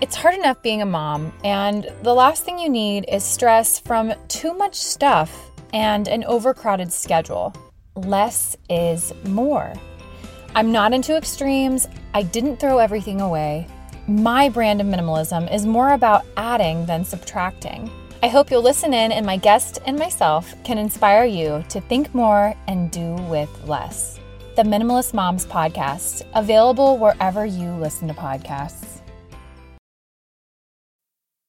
It's hard enough being a mom, and the last thing you need is stress from too much stuff and an overcrowded schedule. Less is more. I'm not into extremes. I didn't throw everything away. My brand of minimalism is more about adding than subtracting. I hope you'll listen in, and my guest and myself can inspire you to think more and do with less. The Minimalist Moms Podcast, available wherever you listen to podcasts.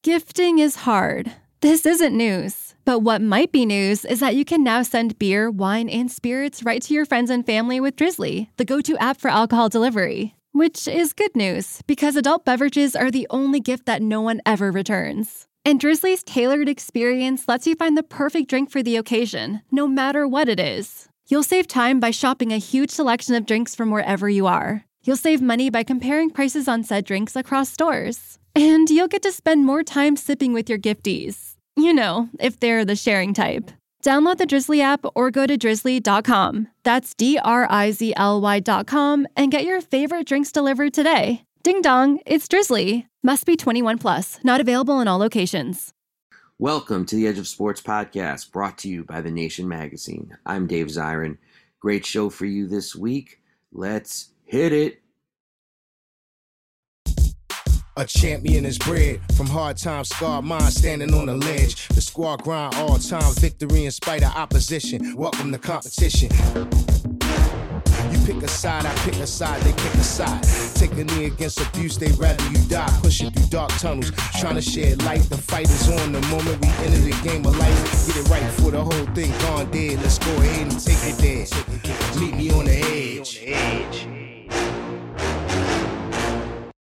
Gifting is hard. This isn't news. But what might be news is that you can now send beer, wine, and spirits right to your friends and family with Drizly, the go to app for alcohol delivery. Which is good news because adult beverages are the only gift that no one ever returns. And Drizly's tailored experience lets you find the perfect drink for the occasion, no matter what it is. You'll save time by shopping a huge selection of drinks from wherever you are. You'll save money by comparing prices on said drinks across stores. And you'll get to spend more time sipping with your gifties. You know, if they're the sharing type. Download the Drizly app or go to drizly.com. That's D R I Z L Y.com and get your favorite drinks delivered today. Ding dong, it's Drizly. Must be 21 plus, not available in all locations. Welcome to the Edge of Sports podcast brought to you by The Nation magazine. I'm Dave Zirin. Great show for you this week. Let's hit it. A champion is bred from hard times, scarred mind standing on the ledge. The squad grind all time victory in spite of opposition. Welcome to competition. You pick a side, I pick a side, they pick a side. Take a knee against abuse, they rather you die. Pushing through dark tunnels, trying to shed light. The fight is on the moment we enter the game of life. Get it right before the whole thing gone dead. Let's go ahead and take it there. Meet me on the edge.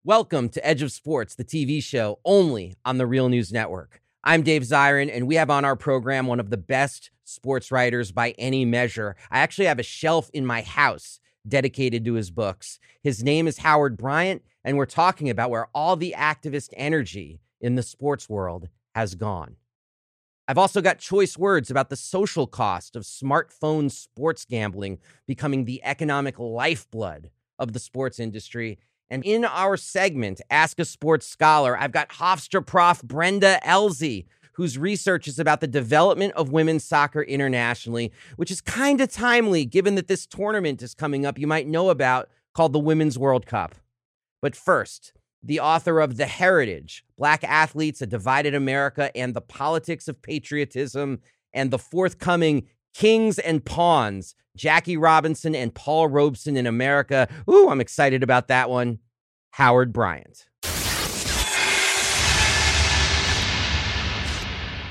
Welcome to Edge of Sports, the TV show only on the Real News Network. I'm Dave Zirin, and we have on our program one of the best sports writers by any measure. I actually have a shelf in my house dedicated to his books. His name is Howard Bryant, and we're talking about where all the activist energy in the sports world has gone. I've also got choice words about the social cost of smartphone sports gambling becoming the economic lifeblood of the sports industry and in our segment, Ask a Sports Scholar, I've got Hofstra prof Brenda Elsey, whose research is about the development of women's soccer internationally, which is kind of timely given that this tournament is coming up you might know about called the Women's World Cup. But first, the author of The Heritage Black Athletes, A Divided America, and the Politics of Patriotism, and the forthcoming Kings and Pawns, Jackie Robinson and Paul Robeson in America. Ooh, I'm excited about that one. Howard Bryant.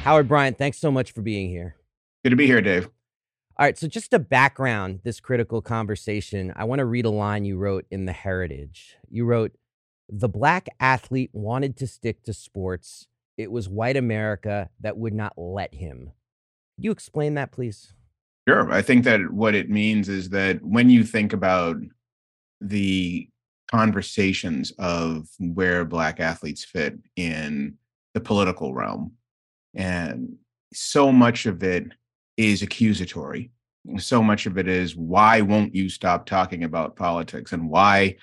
Howard Bryant, thanks so much for being here. Good to be here, Dave. All right, so just to background this critical conversation, I want to read a line you wrote in The Heritage. You wrote, The black athlete wanted to stick to sports. It was white America that would not let him. Could you explain that, please? Sure. I think that what it means is that when you think about the conversations of where Black athletes fit in the political realm, and so much of it is accusatory. So much of it is why won't you stop talking about politics and why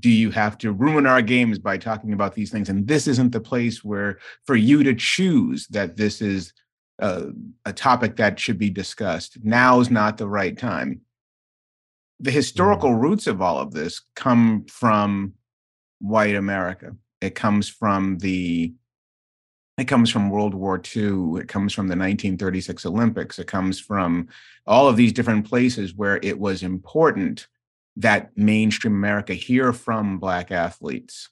do you have to ruin our games by talking about these things? And this isn't the place where for you to choose that this is uh, a topic that should be discussed. Now is not the right time. The historical mm. roots of all of this come from white America. It comes from the it comes from World War II. It comes from the 1936 Olympics. It comes from all of these different places where it was important that mainstream America hear from Black athletes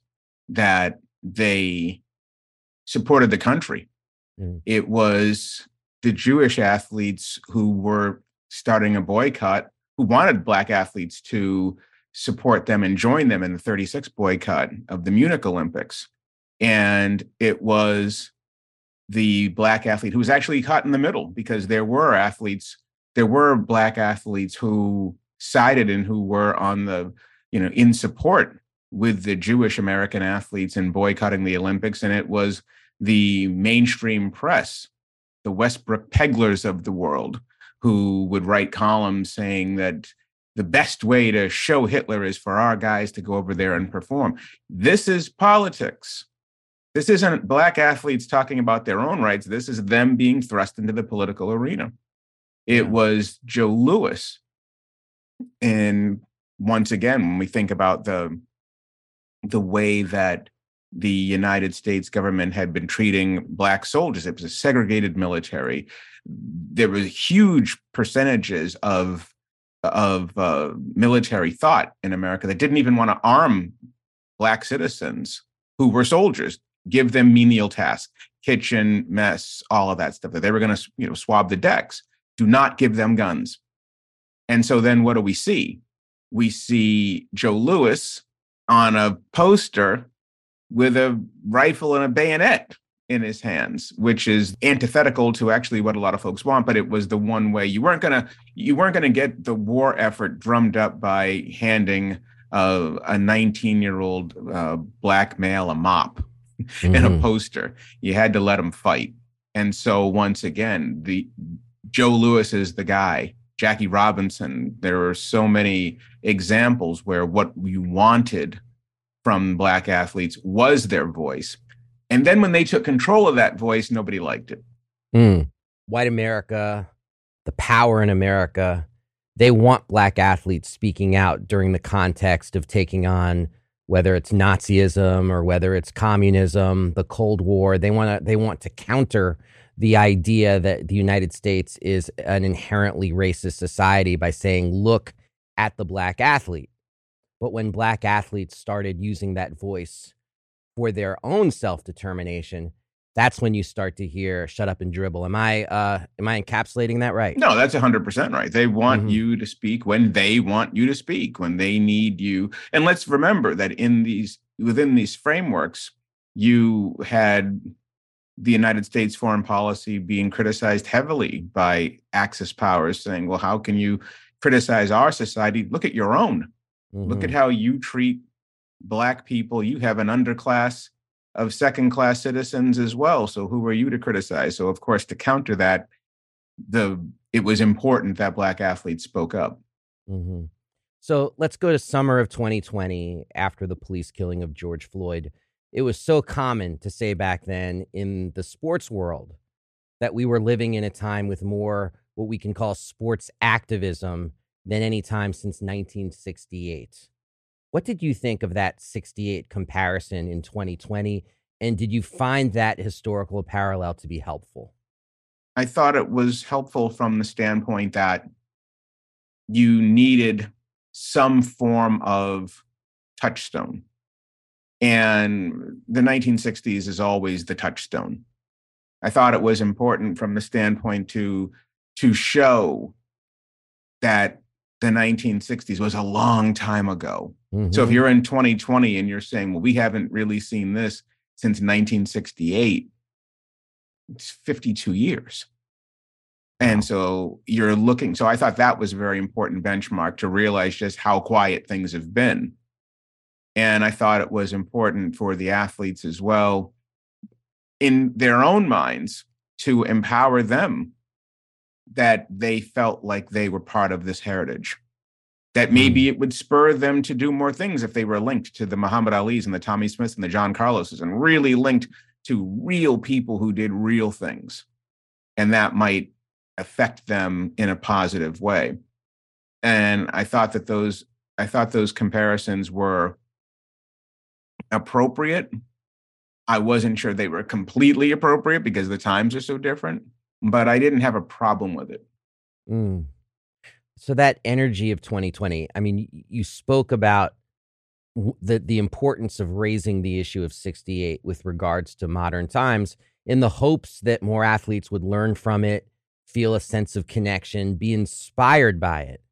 that they supported the country Mm. It was the Jewish athletes who were starting a boycott, who wanted Black athletes to support them and join them in the 36 boycott of the Munich Olympics. And it was the Black athlete who was actually caught in the middle because there were athletes, there were Black athletes who sided and who were on the, you know, in support with the Jewish American athletes in boycotting the Olympics. And it was the mainstream press, the Westbrook Peglers of the world, who would write columns saying that the best way to show Hitler is for our guys to go over there and perform. This is politics. This isn't black athletes talking about their own rights. This is them being thrust into the political arena. It yeah. was Joe Louis. And once again, when we think about the the way that the United States government had been treating black soldiers, it was a segregated military. There were huge percentages of of uh, military thought in America that didn't even want to arm black citizens who were soldiers give them menial tasks, kitchen, mess, all of that stuff. That they were going to, you know, swab the decks. Do not give them guns. And so then what do we see? We see Joe Louis on a poster with a rifle and a bayonet in his hands, which is antithetical to actually what a lot of folks want. But it was the one way you weren't gonna you weren't gonna get the war effort drummed up by handing uh, a 19 year old uh, black male a mop mm-hmm. and a mm-hmm. poster. You had to let him fight. And so once again, the Joe Louis is the guy. Jackie Robinson. There are so many examples where what you wanted from black athletes was their voice. And then when they took control of that voice, nobody liked it. Mm. White America, the power in America, they want black athletes speaking out during the context of taking on whether it's Nazism or whether it's communism, the Cold War. They want to they want to counter the idea that the United States is an inherently racist society by saying, "Look at the black athlete." But when black athletes started using that voice for their own self-determination, that's when you start to hear shut up and dribble. Am i uh am i encapsulating that right? No that's 100% right. They want mm-hmm. you to speak when they want you to speak when they need you. And let's remember that in these within these frameworks you had the united states foreign policy being criticized heavily by axis powers saying well how can you criticize our society? Look at your own mm-hmm. look at mm-hmm. how you treat black people you have an underclass of second class citizens as well. So who are you to criticize? So of course, to counter that, the it was important that black athletes spoke up. Mm-hmm. So let's go to summer of 2020 after the police killing of George Floyd. It was so common to say back then in the sports world that we were living in a time with more what we can call sports activism than any time since 1968. What did you think of that 68 comparison in 2020? And did you find that historical parallel to be helpful? I thought it was helpful from the standpoint that you needed some form of touchstone. And the 1960s is always the touchstone. I thought it was important from the standpoint to to show that the 1960s was a long time ago Mm-hmm. So if mm-hmm. you're in 2020 and you're saying, well, we haven't really seen this since 1968, it's 52 years. And so you're looking. So I thought that was a very important benchmark to realize just how quiet things have been. And I thought it was important for the athletes as well in their own minds to empower them that they felt like they were part of this heritage that maybe hmm. it would spur them to do more things if they were linked to the Muhammad Ali's and the Tommy Smiths and the John Carloses and really linked to real people who did real things. And that might affect them in a positive way. And I thought that those I thought those comparisons were appropriate. I wasn't sure they were completely appropriate because the times are so different, but I didn't have a problem with it. Mm. So that energy of 2020, I mean, you spoke about the the importance of raising the issue of 68 with regards to modern times in the hopes that more athletes would learn from it, feel a sense of connection, be inspired by it.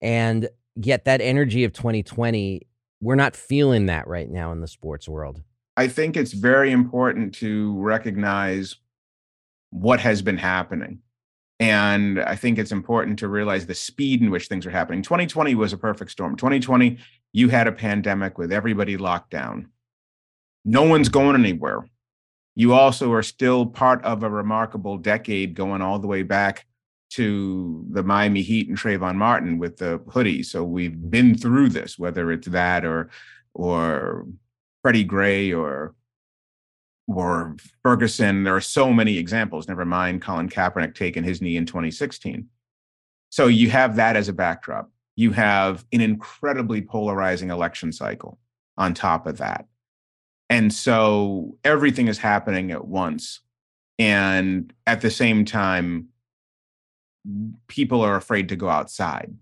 And yet that energy of 2020, we're not feeling that right now in the sports world. I think it's very important to recognize what has been happening. And I think it's important to realize the speed in which things are happening. 2020 was a perfect storm. 2020, you had a pandemic with everybody locked down. No one's going anywhere. You also are still part of a remarkable decade going all the way back to the Miami Heat and Trayvon Martin with the hoodie. So we've been through this, whether it's that or or Freddie Gray or or Ferguson. There are so many examples, never mind Colin Kaepernick taking his knee in 2016. So you have that as a backdrop. You have an incredibly polarizing election cycle on top of that. And so everything is happening at once. And at the same time, people are afraid to go outside.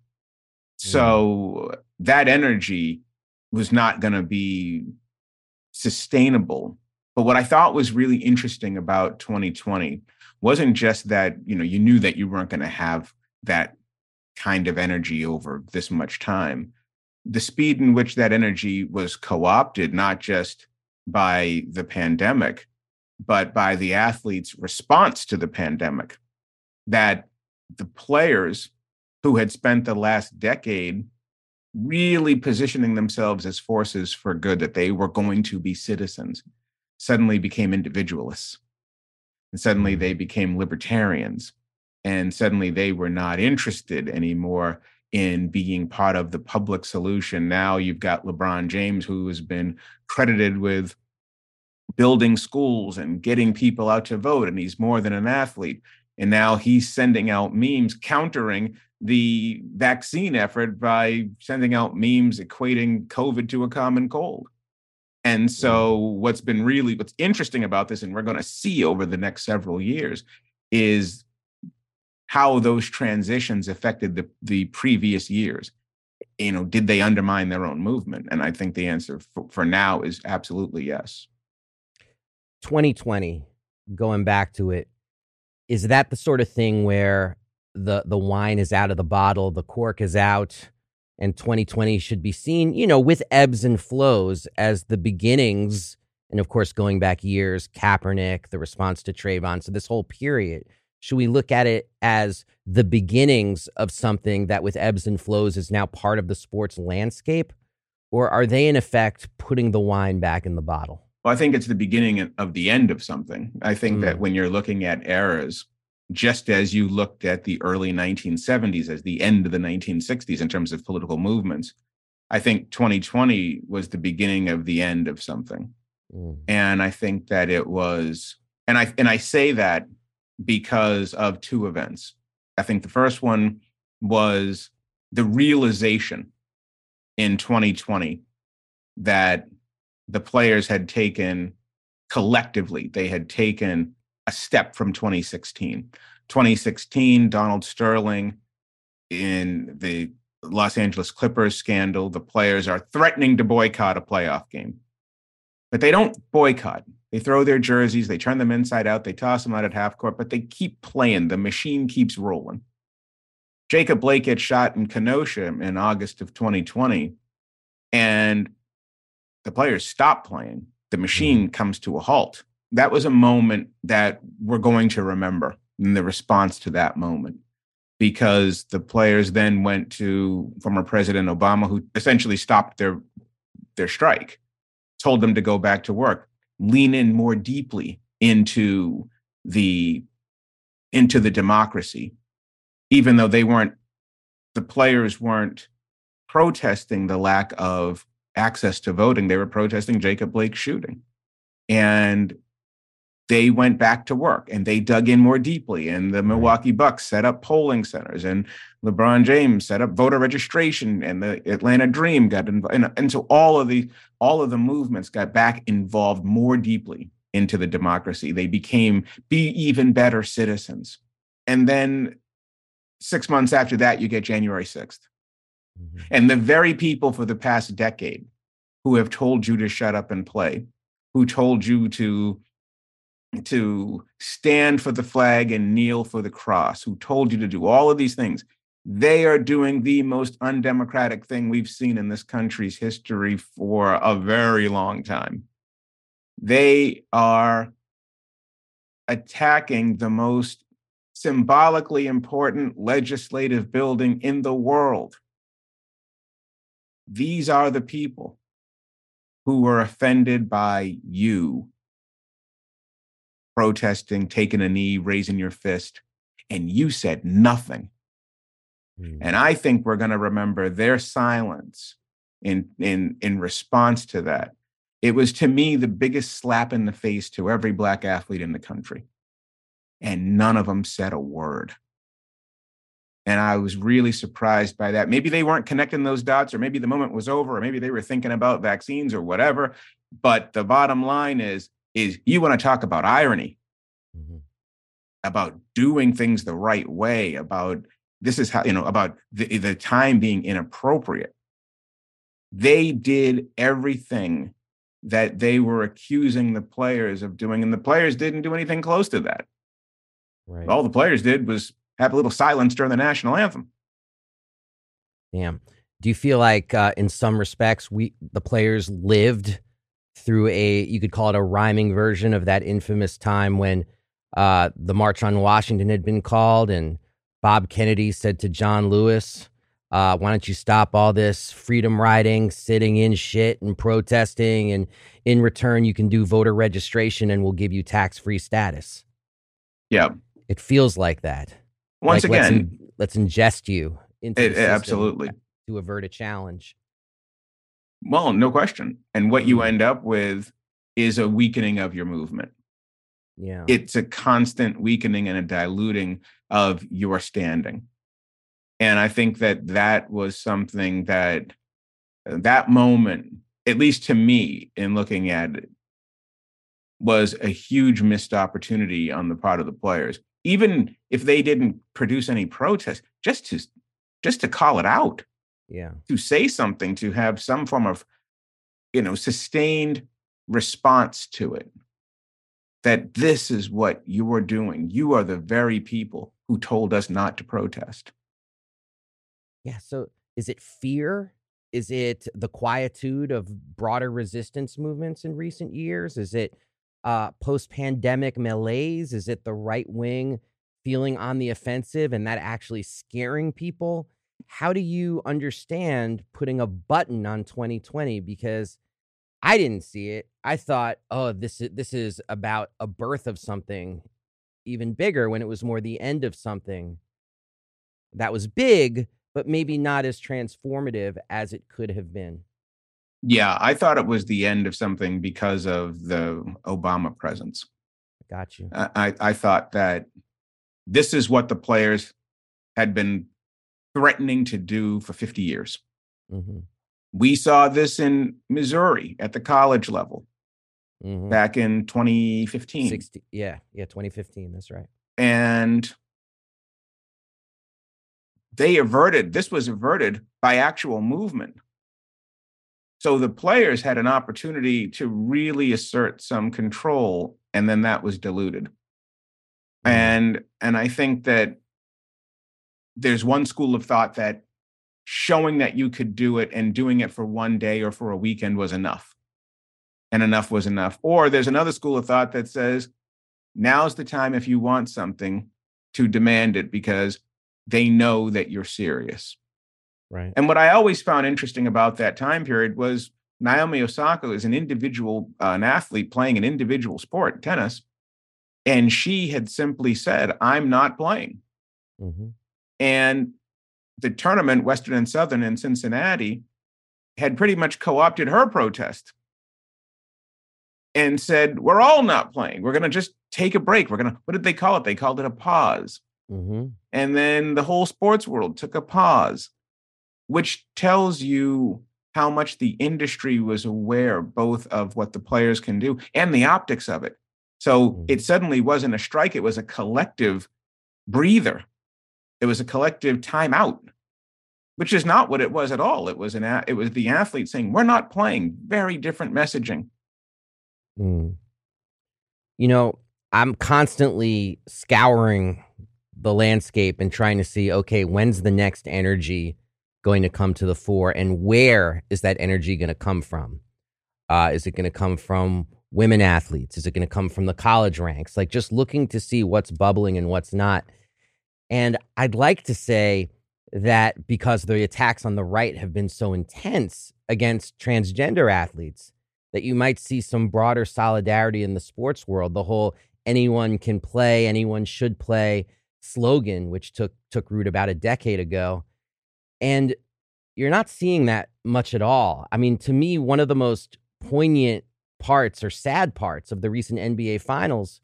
So mm. that energy was not going to be sustainable. But what I thought was really interesting about 2020 wasn't just that, you know, you knew that you weren't going to have that kind of energy over this much time. The speed in which that energy was co opted, not just by the pandemic, but by the athletes' response to the pandemic, that the players who had spent the last decade really positioning themselves as forces for good, that they were going to be citizens, suddenly became individualists. And suddenly mm. they became libertarians. And suddenly they were not interested anymore in being part of the public solution. Now you've got LeBron James, who has been credited with building schools and getting people out to vote, and he's more than an athlete. And now he's sending out memes countering the vaccine effort by sending out memes equating COVID to a common cold. And so, what's been really what's interesting about this, and we're going to see over the next several years, is how those transitions affected the, the previous years. You know, did they undermine their own movement? And I think the answer for, for now is absolutely yes. 2020, going back to it, is that the sort of thing where the the wine is out of the bottle, the cork is out, and 2020 should be seen, you know, with ebbs and flows as the beginnings, and of course, going back years, Kaepernick, the response to Trayvon, so this whole period. Should we look at it as the beginnings of something that, with ebbs and flows, is now part of the sports landscape? Or are they, in effect, putting the wine back in the bottle? Well, I think it's the beginning of the end of something. I think mm. that when you're looking at eras, just as you looked at the early 1970s as the end of the 1960s in terms of political movements, I think 2020 was the beginning of the end of something. Mm. And I think that it was, and I and I say that because of two events. I think the first one was the realization in 2020 that the players had taken collectively, they had taken a step from 2016. 2016, Donald Sterling in the Los Angeles Clippers scandal, the players are threatening to boycott a playoff game. But they don't boycott. They throw their jerseys, they turn them inside out, they toss them out at half court, but they keep playing. The machine keeps rolling. Jacob Blake gets shot in Kenosha in August of 2020. And the players stop playing, the machine mm-hmm. comes to a halt. That was a moment that we're going to remember in the response to that moment because the players then went to former President Obama, who essentially stopped their their strike, told them to go back to work, lean in more deeply into the into the democracy, even though they weren't the players weren't protesting the lack of access to voting. They were protesting Jacob Blake's shooting. And they went back to work and they dug in more deeply. And the Milwaukee Bucks set up polling centers, and LeBron James set up voter registration, and the Atlanta Dream got involved. And, and so all of the all of the movements got back involved more deeply into the democracy. They became be even better citizens. And then six months after that, you get January 6th. Mm-hmm. And the very people for the past decade who have told you to shut up and play, who told you to to stand for the flag and kneel for the cross, who told you to do all of these things, they are doing the most undemocratic thing we've seen in this country's history for a very long time. They are attacking the most symbolically important legislative building in the world. These are the people who were offended by you protesting, taking a knee, raising your fist, and you said nothing. Mm. And I think we're going to remember their silence in in in response to that It was to me the biggest slap in the face to every black athlete in the country. And none of them said a word. And I was really surprised by that. Maybe they weren't connecting those dots, or maybe the moment was over, or maybe they were thinking about vaccines or whatever. But the bottom line is, is you want to talk about irony, mm-hmm. about doing things the right way, about this is how, you know, about the, the time being inappropriate. They did everything that they were accusing the players of doing, and the players didn't do anything close to that. Right. All the players did was have a little silence during the national anthem. Damn. Do you feel like, uh, in some respects, we the players lived through a you could call it a rhyming version of that infamous time when uh, the March on Washington had been called, and Bob Kennedy said to John Lewis, uh, "Why don't you stop all this freedom riding, sitting in shit, and protesting, and in return you can do voter registration, and we'll give you tax free status." Yeah, it feels like that. Once like, again, let's, in, let's, ingest you into it, absolutely to avert a challenge. Well, no question. And what you end up with is a weakening of your movement. Yeah. It's a constant weakening and a diluting of your standing. And I think that that was something that that moment, at least to me, in looking at it, was a huge missed opportunity on the part of the players even if they didn't produce any protest, just to just to call it out, yeah, to say something, to have some form of you know sustained response to it. That this is what you are doing. You are the very people who told us not to protest. Yeah. So is it fear? Is it the quietude of broader resistance movements in recent years? Is it uh, post pandemic malaise? Is it the right wing feeling on the offensive and that actually scaring people? How do you understand putting a button on 2020? Because I didn't see it. I thought, oh, this is this is about a birth of something even bigger when it was more the end of something that was big, but maybe not as transformative as it could have been. Yeah, I thought it was the end of something because of the Obama presence. Got you. I, I thought that this is what the players had been threatening to do for 50 years. Mm-hmm. We saw this in Missouri at the college level mm-hmm. back in 2015. 60, yeah, yeah, 2015. That's right. And they averted, this was averted by actual movement. So the players had an opportunity to really assert some control, and then that was diluted. Mm-hmm. And and I think that there's one school of thought that showing that you could do it and doing it for one day or for a weekend was enough. And enough was enough. Or there's another school of thought that says now's the time if you want something to demand it because they know that you're serious. Right. And what I always found interesting about that time period was Naomi Osaka is an individual, uh, an athlete playing an individual sport, tennis. And she had simply said, I'm not playing. Mm-hmm. And the tournament, Western and Southern in Cincinnati, had pretty much co opted her protest and said, We're all not playing. We're going to just take a break. We're going to, what did they call it? They called it a pause. Mm-hmm. And then the whole sports world took a pause which tells you how much the industry was aware both of what the players can do and the optics of it. So mm-hmm. it suddenly wasn't a strike, it was a collective breather. It was a collective timeout, which is not what it was at all. It was an it was the athlete saying, "We're not playing." Very different messaging. Mm. You know, I'm constantly scouring the landscape and trying to see, okay, when's the next energy going to come to the fore and where is that energy going to come from? Uh, is it going to come from women athletes? Is it going to come from the college ranks? Like just looking to see what's bubbling and what's not. And I'd like to say that because the attacks on the right have been so intense against transgender athletes, that you might see some broader solidarity in the sports world. The whole anyone can play, anyone should play slogan, which took took root about a decade ago, and you're not seeing that much at all. I mean, to me, one of the most poignant parts or sad parts of the recent NBA finals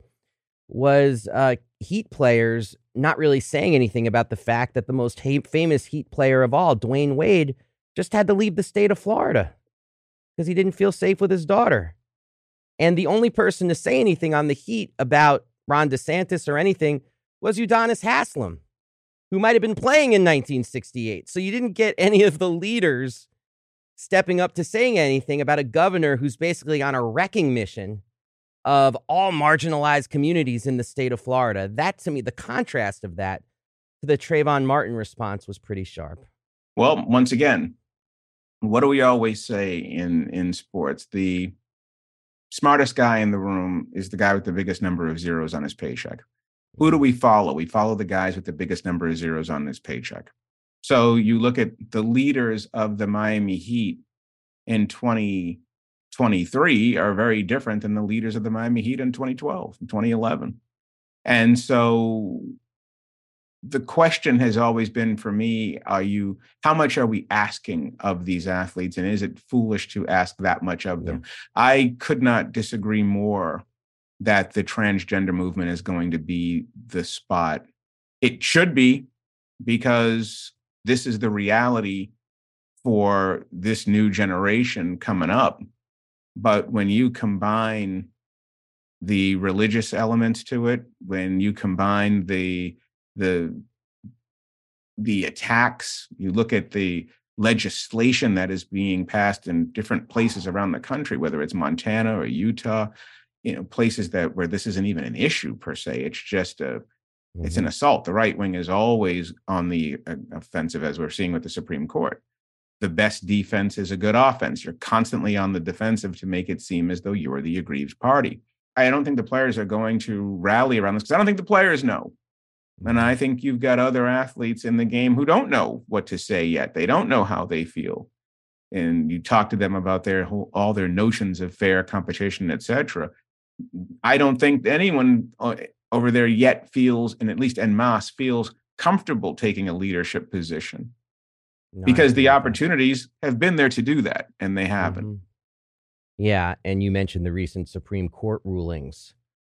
was uh, Heat players not really saying anything about the fact that the most ha- famous Heat player of all, Dwyane Wade, just had to leave the state of Florida because he didn't feel safe with his daughter. And the only person to say anything on the Heat about Ron DeSantis or anything was Udonis Haslem, who might have been playing in 1968. So you didn't get any of the leaders stepping up to saying anything about a governor who's basically on a wrecking mission of all marginalized communities in the state of Florida. That to me, the contrast of that to the Trayvon Martin response was pretty sharp. Well, once again, what do we always say in in sports? The smartest guy in the room is the guy with the biggest number of zeros on his paycheck. Who do mm-hmm. we follow? We follow the guys with the biggest number of zeros on his paycheck. So you look at the leaders of the Miami Heat in 2023 are very different than the leaders of the Miami Heat in 2012 and 2011. And so the question has always been for me are you how much are we asking of these athletes and is it foolish to ask that much of them? I could not disagree more that the transgender movement is going to be the spot. It should be because this is the reality for this new generation coming up but when you combine the religious elements to it when you combine the the the attacks you look at the legislation that is being passed in different places around the country whether it's montana or utah you know places that where this isn't even an issue per se it's just a mm-hmm. it's an mm-hmm. assault the right wing is always on the uh, offensive as we're seeing with the supreme court the best defense is a good offense you're constantly on the defensive to make it seem as though you're the aggrieved party i don't think the players are going to rally around this because i don't think the players know and I think you've got other athletes in the game who don't know what to say yet. They don't know how they feel. And you talk to them about their whole, all their notions of fair competition, et cetera. I don't think anyone uh, over there yet feels, and at least en masse feels comfortable taking a leadership position no, because the opportunities have been there to do that and they haven't. Mm-hmm. Yeah. And you mentioned the recent Supreme Court rulings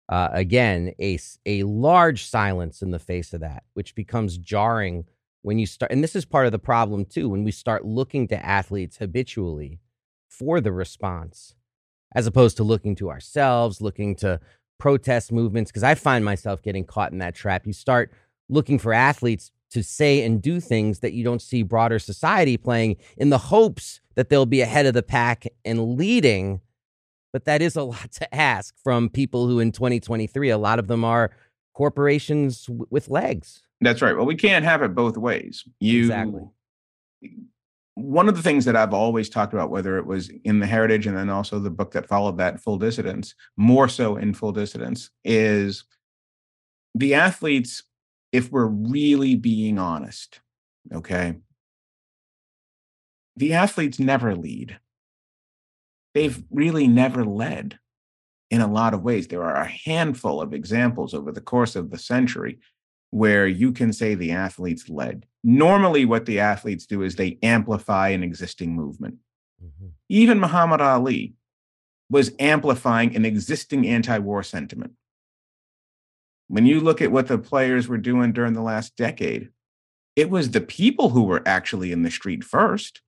uh, again, a, a large silence in the face of that, which becomes jarring when you start. And this is part of the problem, too, when we start looking to athletes habitually for the response, as opposed to looking to ourselves, looking to protest movements. Because I find myself getting caught in that trap. You start looking for athletes to say and do things that you don't see broader society playing in the hopes that they'll be ahead of the pack and leading. But that is a lot to ask from people who in 2023 a lot of them are corporations w- with legs. That's right. Well we can't have it both ways. You exactly. One of the things that I've always talked about, whether it was in the Heritage and then also the book that followed that, Full Dissidence, more so in Full Dissidence, is the athletes, if we're really being honest, okay, the athletes never lead they've really never led in a lot of ways. There are a handful of examples over the course of the century where you can say the athletes led. Normally, what the athletes do is they amplify an existing movement. Mm-hmm. Even Muhammad Ali was amplifying an existing anti war sentiment. When you look at what the players were doing during the last decade, it was the people who were actually in the street first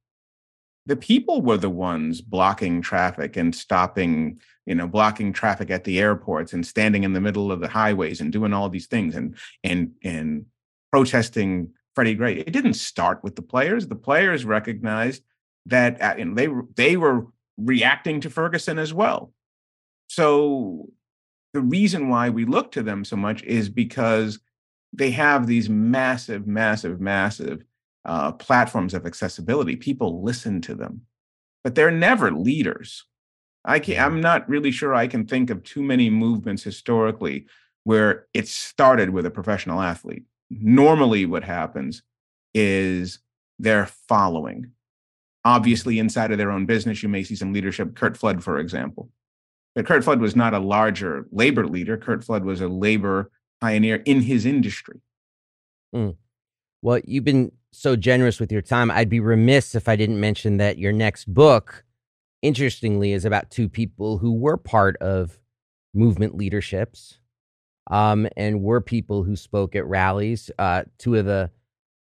the people were the ones blocking traffic and stopping you know blocking traffic at the airports and standing in the middle of the highways and doing all these things and and and protesting Freddie Gray. It didn't start with the players. The players recognized that uh, know, they they were reacting to Ferguson as well. So the reason why we look to them so much is because they have these massive, massive, massive uh, platforms of accessibility. People listen to them, but they're never leaders. I can I'm not really sure I can think of too many movements historically where it started with a professional athlete. Normally, what happens is they're following. Obviously, inside of their own business, you may see some leadership. Curt Flood, for example. But Curt Flood was not a larger labor leader. Curt Flood was a labor pioneer in his industry. Mm. Well, you've been so generous with your time. I'd be remiss if I didn't mention that your next book interestingly, is about two people who were part of movement leaderships um, and were people who spoke at rallies. Uh, two of the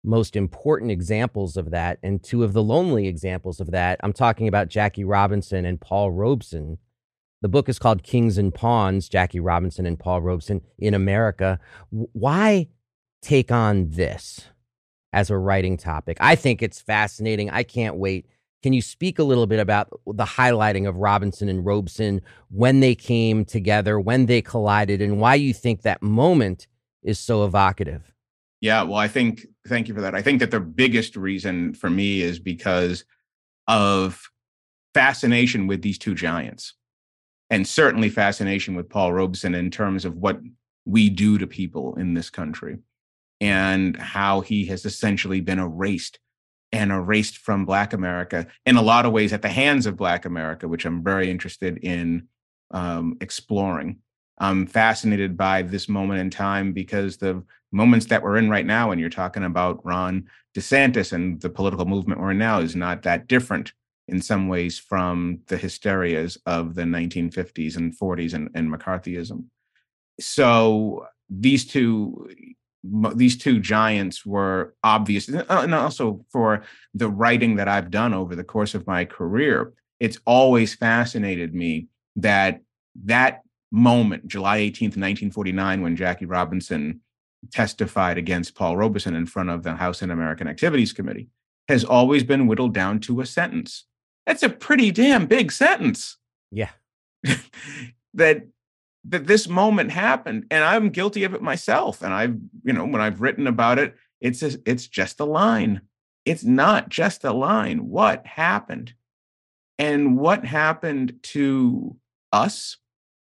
most important examples of that, and two of the lonely examples of that. I'm talking about Jackie Robinson and Paul Robeson. The book is called Kings and Pawns Jackie Robinson and Paul Robeson in America. Why take on this as a writing topic? I think it's fascinating. I can't wait. Can you speak a little bit about the highlighting of Robinson and Robeson when they came together, when they collided, and why you think that moment is so evocative? Yeah, well, I think, thank you for that. I think that the biggest reason for me is because of fascination with these two giants, and certainly fascination with Paul Robeson in terms of what we do to people in this country and how he has essentially been erased and erased from Black America in a lot of ways at the hands of Black America, which I'm very interested in um, exploring. I'm fascinated by this moment in time because the moments that we're in right now, and you're talking about Ron DeSantis and the political movement we're in now, is not that different in some ways from the hysterias of the 1950s and 40s and, and McCarthyism. So these two these two giants were obvious uh, and also for the writing that I've done over the course of my career it's always fascinated me that that moment July 18th 1949 when Jackie Robinson testified against Paul Robeson in front of the House Un-American Activities Committee has always been whittled down to a sentence that's a pretty damn big sentence. Yeah. That that this moment happened and i'm guilty of it myself and i've you know when i've written about it it's a, it's just a line. It's not just a line. What happened? And what happened to us?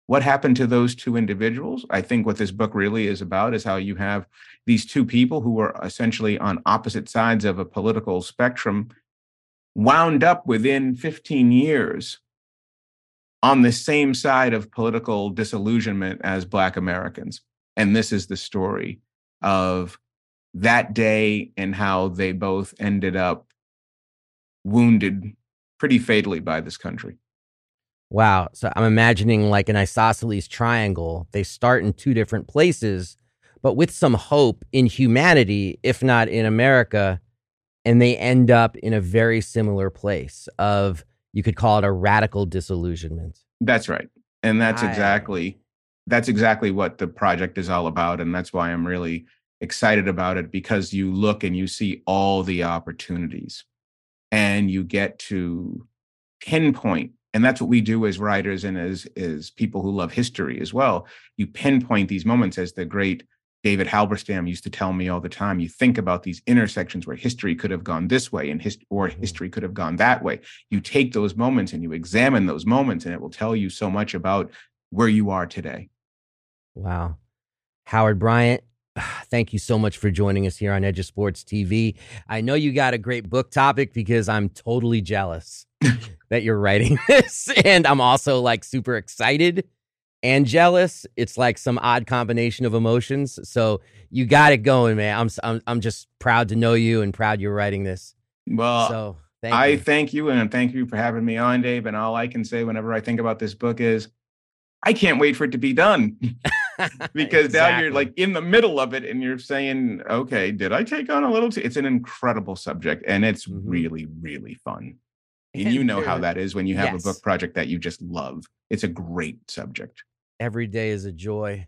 What happened to those two individuals? I think what this book really is about is how you have these two people who were essentially on opposite sides of a political spectrum wound up within 15 years on the same side of political disillusionment as Black Americans. And this is the story of that day and how they both ended up wounded pretty fatally by this country. Wow. So I'm imagining like an isosceles triangle. They start in two different places, but with some hope in humanity, if not in America, and they end up in a very similar place of you could call it a radical disillusionment. That's right. And that's I... exactly that's exactly what the project is all about and that's why I'm really excited about it because you look and you see all the opportunities and you get to pinpoint and that's what we do as writers and as as people who love history as well you pinpoint these moments as the great David Halberstam used to tell me all the time, you think about these intersections where history could have gone this way and his, or mm-hmm. history could have gone that way. You take those moments and you examine those moments, and it will tell you so much about where you are today. Wow. Howard Bryant, thank you so much for joining us here on Edge of Sports TV. I know you got a great book topic because I'm totally jealous that you're writing this. And I'm also like super excited and jealous. It's like some odd combination of emotions. So you got it going, man. I'm I'm I'm just proud to know you and proud you're writing this. Well, so thank I you. thank you and thank you for having me on, Dave. And all I can say whenever I think about this book is, I can't wait for it to be done. because exactly. now you're like in the middle of it and you're saying, okay, did I take on a little? T-? It's an incredible subject and it's mm-hmm. really, really fun. And, you know how that is when you have yes. a book project that you just love. It's a great subject every day is a joy.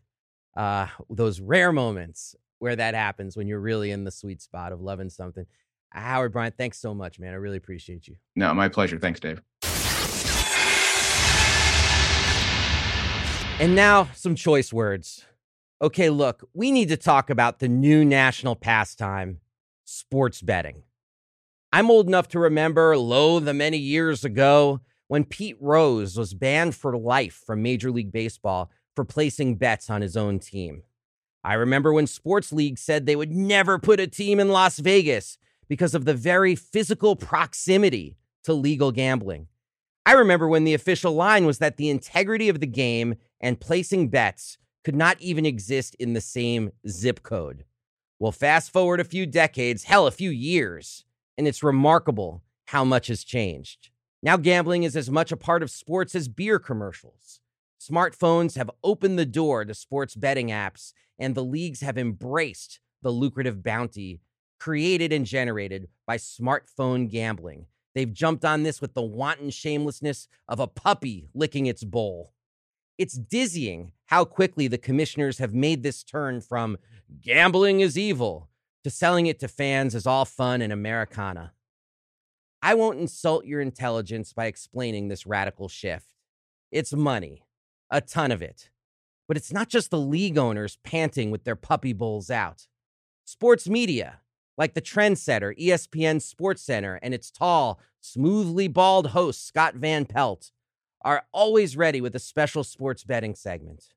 Uh, those rare moments where that happens when you're really in the sweet spot of loving something. Howard Bryant, thanks so much, man. I really appreciate you. No, my pleasure. Thanks, Dave. And now, some choice words. Okay, look, we need to talk about the new national pastime, sports betting. I'm old enough to remember, lo, the many years ago, when Pete Rose was banned for life from Major League Baseball for placing bets on his own team. I remember when Sports League said they would never put a team in Las Vegas because of the very physical proximity to legal gambling. I remember when the official line was that the integrity of the game and placing bets could not even exist in the same zip code. Well, fast forward a few decades, hell, a few years, and it's remarkable how much has changed. Now, gambling is as much a part of sports as beer commercials. Smartphones have opened the door to sports betting apps, and the leagues have embraced the lucrative bounty created and generated by smartphone gambling. They've jumped on this with the wanton shamelessness of a puppy licking its bowl. It's dizzying how quickly the commissioners have made this turn from gambling is evil to selling it to fans as all fun and Americana. I won't insult your intelligence by explaining this radical shift. It's money, a ton of it. But it's not just the league owners panting with their puppy bowls out. Sports media, like the trendsetter ESPN Sports Center and its tall, smoothly bald host, Scott Van Pelt, are always ready with a special sports betting segment.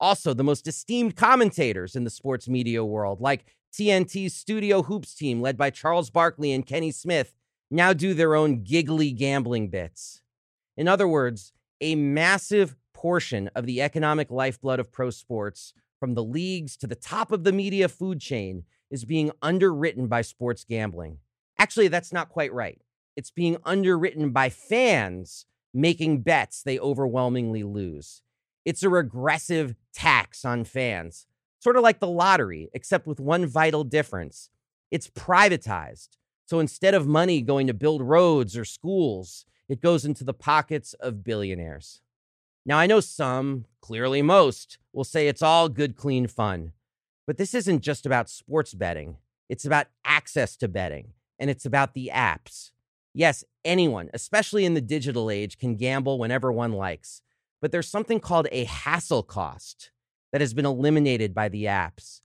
Also, the most esteemed commentators in the sports media world, like TNT's Studio Hoops team, led by Charles Barkley and Kenny Smith, now do their own giggly gambling bits. In other words, a massive portion of the economic lifeblood of pro sports, from the leagues to the top of the media food chain, is being underwritten by sports gambling. Actually, that's not quite right. It's being underwritten by fans making bets they overwhelmingly lose. It's a regressive tax on fans, sort of like the lottery, except with one vital difference it's privatized. So instead of money going to build roads or schools, it goes into the pockets of billionaires. Now, I know some, clearly most, will say it's all good, clean fun. But this isn't just about sports betting, it's about access to betting, and it's about the apps. Yes, anyone, especially in the digital age, can gamble whenever one likes. But there's something called a hassle cost that has been eliminated by the apps.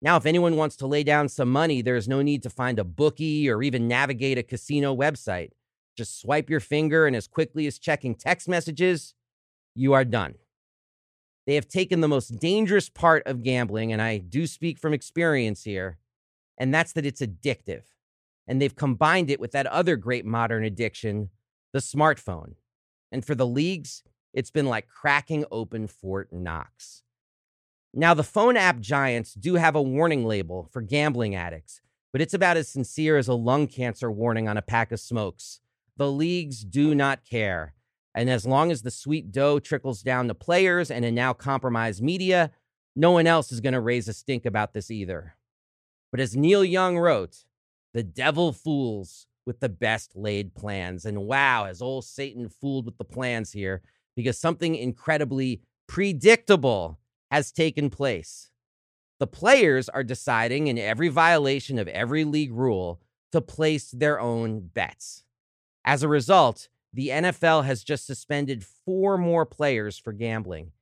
Now, if anyone wants to lay down some money, there is no need to find a bookie or even navigate a casino website. Just swipe your finger, and as quickly as checking text messages, you are done. They have taken the most dangerous part of gambling, and I do speak from experience here, and that's that it's addictive. And they've combined it with that other great modern addiction, the smartphone. And for the leagues, it's been like cracking open Fort Knox. Now, the phone app giants do have a warning label for gambling addicts, but it's about as sincere as a lung cancer warning on a pack of smokes. The leagues do not care. And as long as the sweet dough trickles down to players and a now compromised media, no one else is going to raise a stink about this either. But as Neil Young wrote, the devil fools with the best laid plans. And wow, has old Satan fooled with the plans here because something incredibly predictable has taken place. The players are deciding in every violation of every league rule to place their own bets. As a result, the NFL has just suspended four more players for gambling.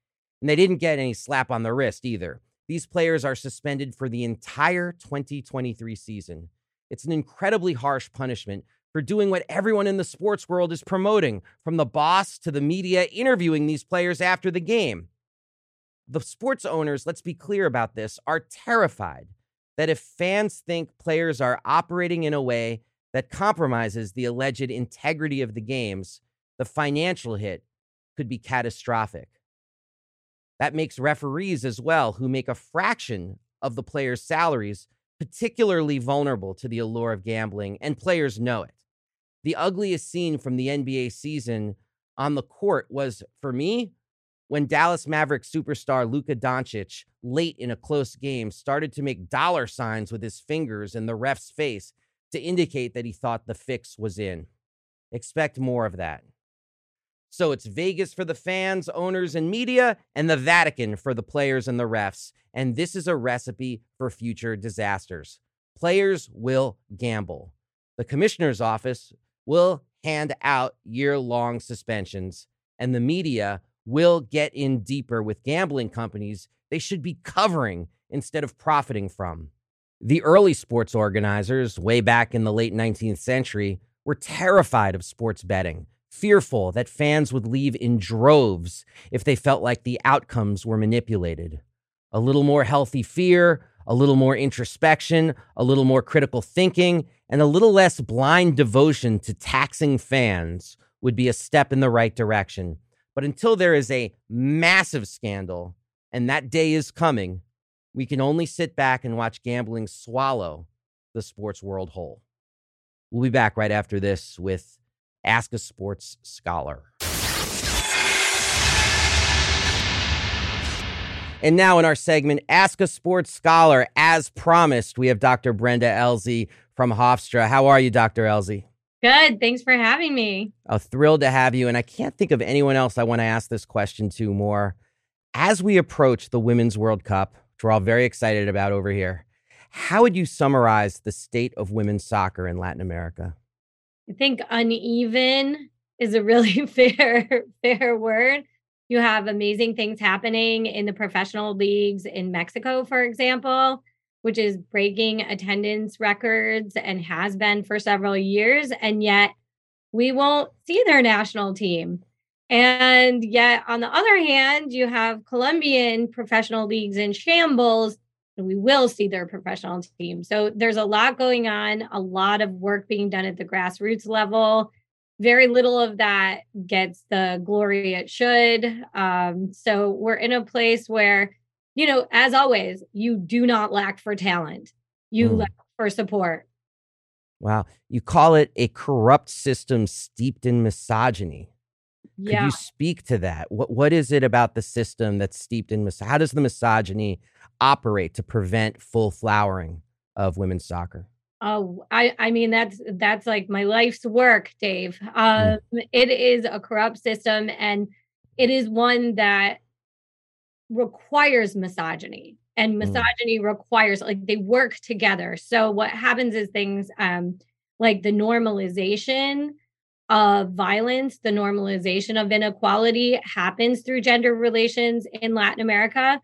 And they didn't get any slap on the wrist either. These players are suspended for the entire 2023 season. It's an incredibly harsh punishment for doing what everyone in the sports world is promoting, from the boss to the media interviewing these players after the game. The sports owners, let's be clear about this, are terrified that if fans think players are operating in a way that compromises the alleged integrity of the games, the financial hit could be catastrophic. That makes referees as well, who make a fraction of the players' salaries, particularly vulnerable to the allure of gambling, and players know it. The ugliest scene from the NBA season on the court was, for me, when Dallas Mavericks superstar Luka Doncic, late in a close game, started to make dollar signs with his fingers in the ref's face to indicate that he thought the fix was in. Expect more of that. So it's Vegas for the fans, owners, and media, and the Vatican for the players and the refs. And this is a recipe for future disasters. Players will gamble. The commissioner's office will hand out year long suspensions, and the media will get in deeper with gambling companies they should be covering instead of profiting from. The early sports organizers, way back in the late 19th century, were terrified of sports betting, fearful that fans would leave in droves if they felt like the outcomes were manipulated. A little more healthy fear, a little more introspection, a little more critical thinking, and a little less blind devotion to taxing fans would be a step in the right direction. But until there is a massive scandal, and that day is coming, we can only sit back and watch gambling swallow the sports world whole. We'll be back right after this with Ask a Sports Scholar. And now, in our segment, Ask a Sports Scholar, as promised, we have Dr. Brenda Elsey from Hofstra. How are you, Dr. Elsey? Good. Thanks for having me. Oh, thrilled to have you. And I can't think of anyone else I want to ask this question to more. As we approach the Women's World Cup, which we're all very excited about over here, how would you summarize the state of women's soccer in Latin America? I think uneven is a really fair fair word. You have amazing things happening in the professional leagues in Mexico, for example, which is breaking attendance records and has been for several years. And yet we won't see their national team. And yet, on the other hand, you have Colombian professional leagues in shambles, and we will see their professional team. So there's a lot going on, a lot of work being done at the grassroots level very little of that gets the glory it should. Um, so we're in a place where, you know, as always, you do not lack for talent, you mm. lack for support. Wow. You call it a corrupt system steeped in misogyny. Yeah. Could you speak to that? What what is it about the system that's steeped in mis- how does the misogyny operate to prevent full flowering of women's soccer? Oh, I, I mean that's that's like my life's work, Dave. Mm. Um, mm. It is a corrupt system, and it is one that requires misogyny, and mm. misogyny mm. requires like they work together. So what happens is things um, like the normalization of violence, the normalization of inequality happens through gender relations in Latin America.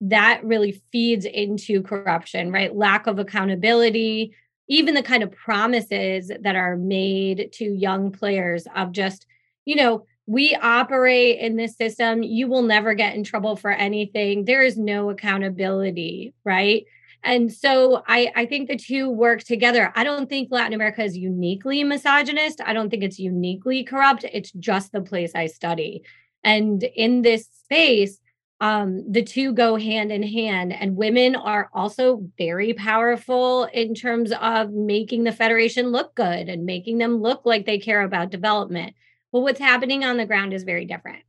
That really feeds into corruption, right? Lack of accountability, even the kind of promises that are made to young players of just, you know, we operate in this system. You will never get in trouble for anything. There is no accountability, right? And so I, I think the two work together. I don't think Latin America is uniquely misogynist. I don't think it's uniquely corrupt. It's just the place I study. And in this space, um, the two go hand in hand and women are also very powerful in terms of making the federation look good and making them look like they care about development but what's happening on the ground is very different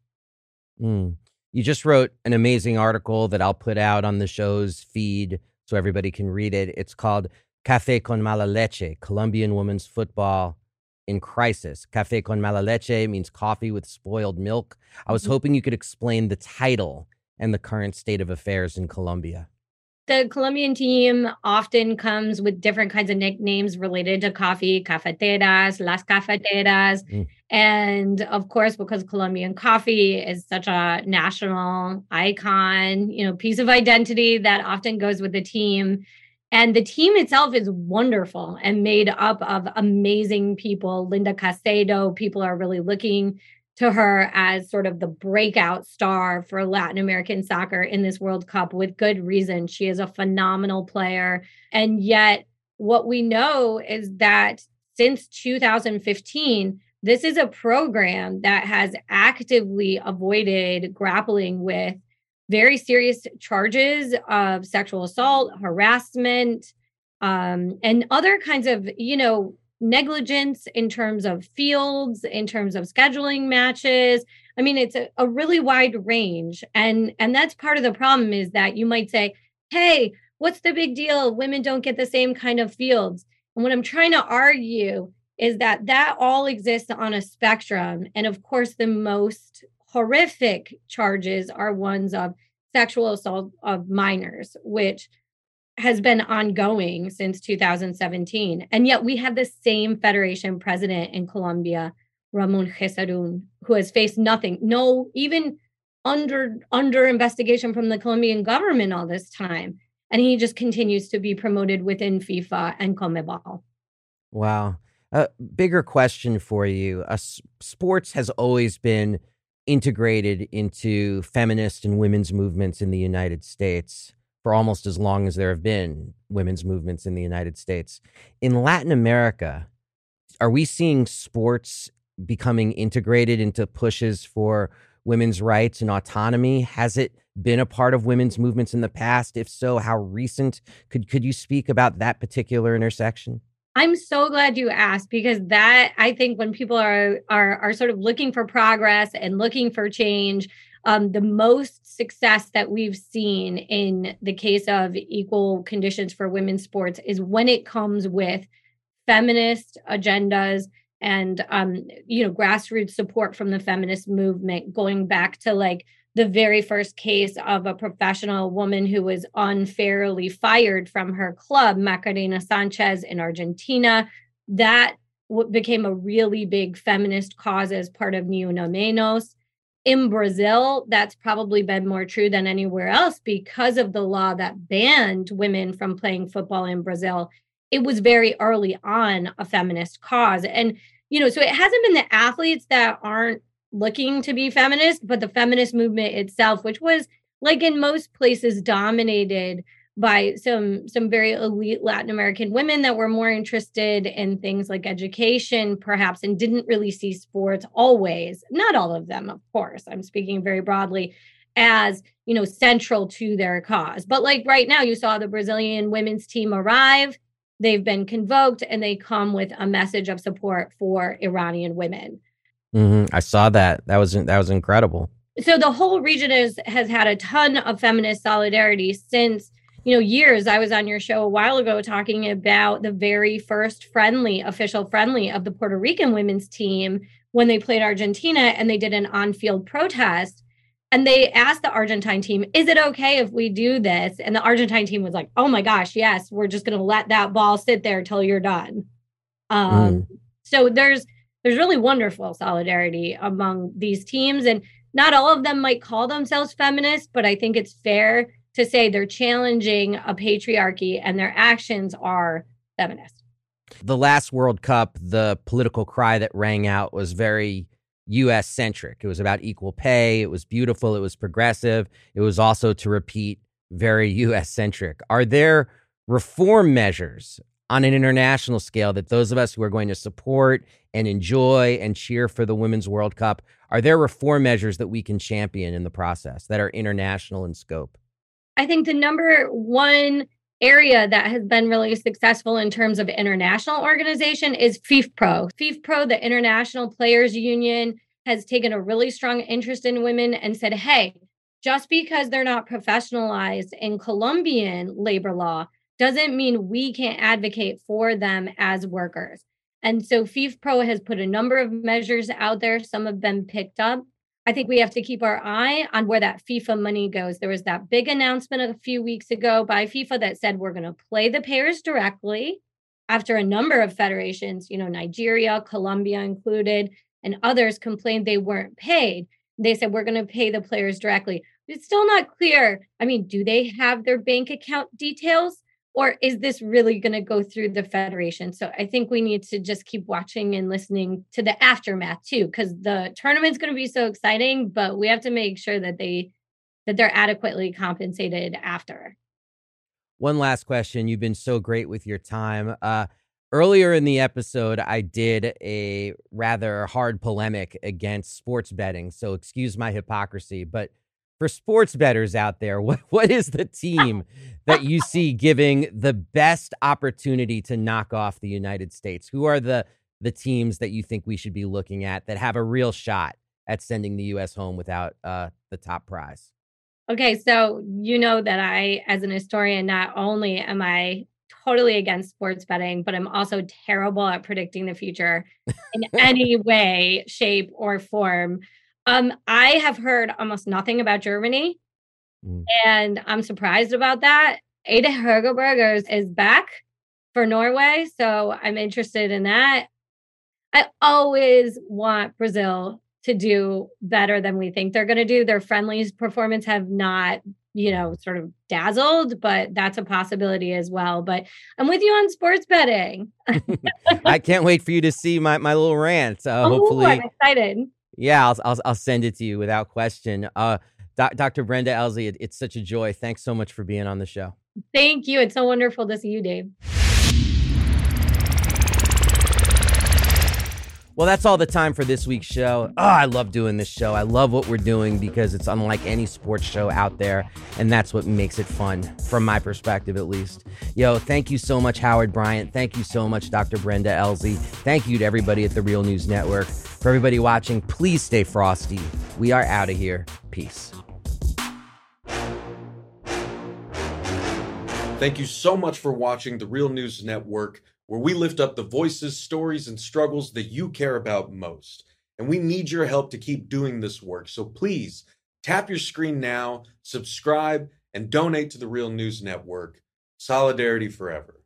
mm. you just wrote an amazing article that i'll put out on the show's feed so everybody can read it it's called cafe con mala leche colombian women's football in crisis. Cafe con mala leche means coffee with spoiled milk. I was mm-hmm. hoping you could explain the title and the current state of affairs in Colombia? The Colombian team often comes with different kinds of nicknames related to coffee, cafeteras, las cafeteras. Mm. And of course, because Colombian coffee is such a national icon, you know, piece of identity that often goes with the team. And the team itself is wonderful and made up of amazing people. Linda Caicedo, people are really looking to her as sort of the breakout star for Latin American soccer in this World Cup with good reason. She is a phenomenal player. And yet, what we know is that since 2015, this is a program that has actively avoided grappling with very serious charges of sexual assault, harassment, um, and other kinds of, you know, negligence in terms of fields in terms of scheduling matches. I mean it's a, a, really wide range. And and that's part of the problem is that you might say hey what's the big deal? Women don't get the same kind of fields. And what i'm trying to argue is that that all exists on a spectrum. And of course the most horrific charges are ones of sexual assault of minors which has been ongoing since 2017. And yet we have the same federation president in Colombia, Ramon Jesurun, who has faced nothing, no, even under under investigation from the Colombian government all this time. And he just continues to be promoted within FIFA and CONMEBOL. Wow. A bigger question for you. Uh, sports has always been integrated into feminist and women's movements in the United States for almost as long as there have been women's movements in the United States. In Latin America, are we seeing sports becoming integrated into pushes for women's rights and autonomy? Has it been a part of women's movements in the past? If so, how recent? Could could you speak about that particular intersection? I'm so glad you asked because that I think when people are are are sort of looking for progress and looking for change, um, the most success that we've seen in the case of equal conditions for women's sports is when it comes with feminist agendas and um, you know grassroots support from the feminist movement going back to like the very first case of a professional woman who was unfairly fired from her club, Macarena Sanchez in Argentina. That w- became a really big feminist cause as part of Ni Una Menos. In Brazil, that's probably been more true than anywhere else because of the law that banned women from playing football in Brazil. It was very early on a feminist cause. And, you know, so it hasn't been the athletes that aren't looking to be feminist, but the feminist movement itself, which was like in most places dominated by some some very elite Latin American women that were more interested in things like education, perhaps, and didn't really see sports always, not all of them, of course. I'm speaking very broadly as you know central to their cause but like right now you saw the brazilian women's team arrive they've been convoked and they come with a message of support for iranian women Mm-hmm. I saw that. That was that was incredible. So the whole region is has had a ton of feminist solidarity since you know years. I was on your show a while ago talking about the very first friendly, official friendly of the Puerto Rican women's team when they played Argentina and they did an on-field protest. And they asked the Argentine team, "Is it okay if we do this?" And the Argentine team was like, "Oh my gosh, yes, we're just going to let that ball sit there till you're done." Um, mm. So there's there's really wonderful solidarity among these teams. And not all of them might call themselves feminist, but I think it's fair to say they're challenging a patriarchy and their actions are feminist. The last World Cup, the political cry that rang out was very US centric. It was about equal pay. It was beautiful. It was progressive. It was also, to repeat, very US centric. Are there reform measures on an international scale that those of us who are going to support and enjoy and cheer for the Women's World Cup, are there reform measures that we can champion in the process that are international in scope? I think the number one area that has been really successful in terms of international organization is FIFPro. FIFPro, the International Players Union, has taken a really strong interest in women and said, hey, just because they're not professionalized in Colombian labor law doesn't mean we can't advocate for them as workers. And so FIFPro has put a number of measures out there. Some have been picked up. I think we have to keep our eye on where that FIFA money goes. There was that big announcement a few weeks ago by FIFA that said we're going to play the payers directly after a number of federations, you know, Nigeria, Colombia included, and others complained they weren't paid. They said we're going to pay the players directly. It's still not clear. I mean, do they have their bank account details? Or is this really going to go through the federation? So i think we need to just keep watching and listening to the aftermath too because the tournament's going to be so exciting but we have to make sure that they that they're adequately compensated after. One last question. You've been so great with your time. Uh earlier in the episode i did a rather hard polemic against sports betting so excuse my hypocrisy but for sports bettors out there, what, what is the team that you see giving the best opportunity to knock off the United States? Who are the the teams that you think we should be looking at that have a real shot at sending the U.S. home without uh, the top prize? Okay, so you know that I, as an historian, not only am I totally against sports betting, but I'm also terrible at predicting the future in any way, shape, or form. Um, I have heard almost nothing about Germany, mm. and I'm surprised about that. Ada Hegerberg is back for Norway, so I'm interested in that. I always want Brazil to do better than we think they're going to do. Their friendlies performance have not, you know, sort of dazzled, but that's a possibility as well. But I'm with you on sports betting. I can't wait for you to see my my little rant. Uh, oh, hopefully, I'm excited. Yeah, I'll, I'll, I'll send it to you without question. Uh, Dr. Brenda Elsey, it, it's such a joy. Thanks so much for being on the show. Thank you. It's so wonderful to see you, Dave. Well, that's all the time for this week's show. Oh, I love doing this show. I love what we're doing because it's unlike any sports show out there. And that's what makes it fun, from my perspective at least. Yo, thank you so much, Howard Bryant. Thank you so much, Dr. Brenda Elsey. Thank you to everybody at the Real News Network. For everybody watching, please stay frosty. We are out of here. Peace. Thank you so much for watching the Real News Network, where we lift up the voices, stories, and struggles that you care about most. And we need your help to keep doing this work. So please tap your screen now, subscribe, and donate to the Real News Network. Solidarity forever.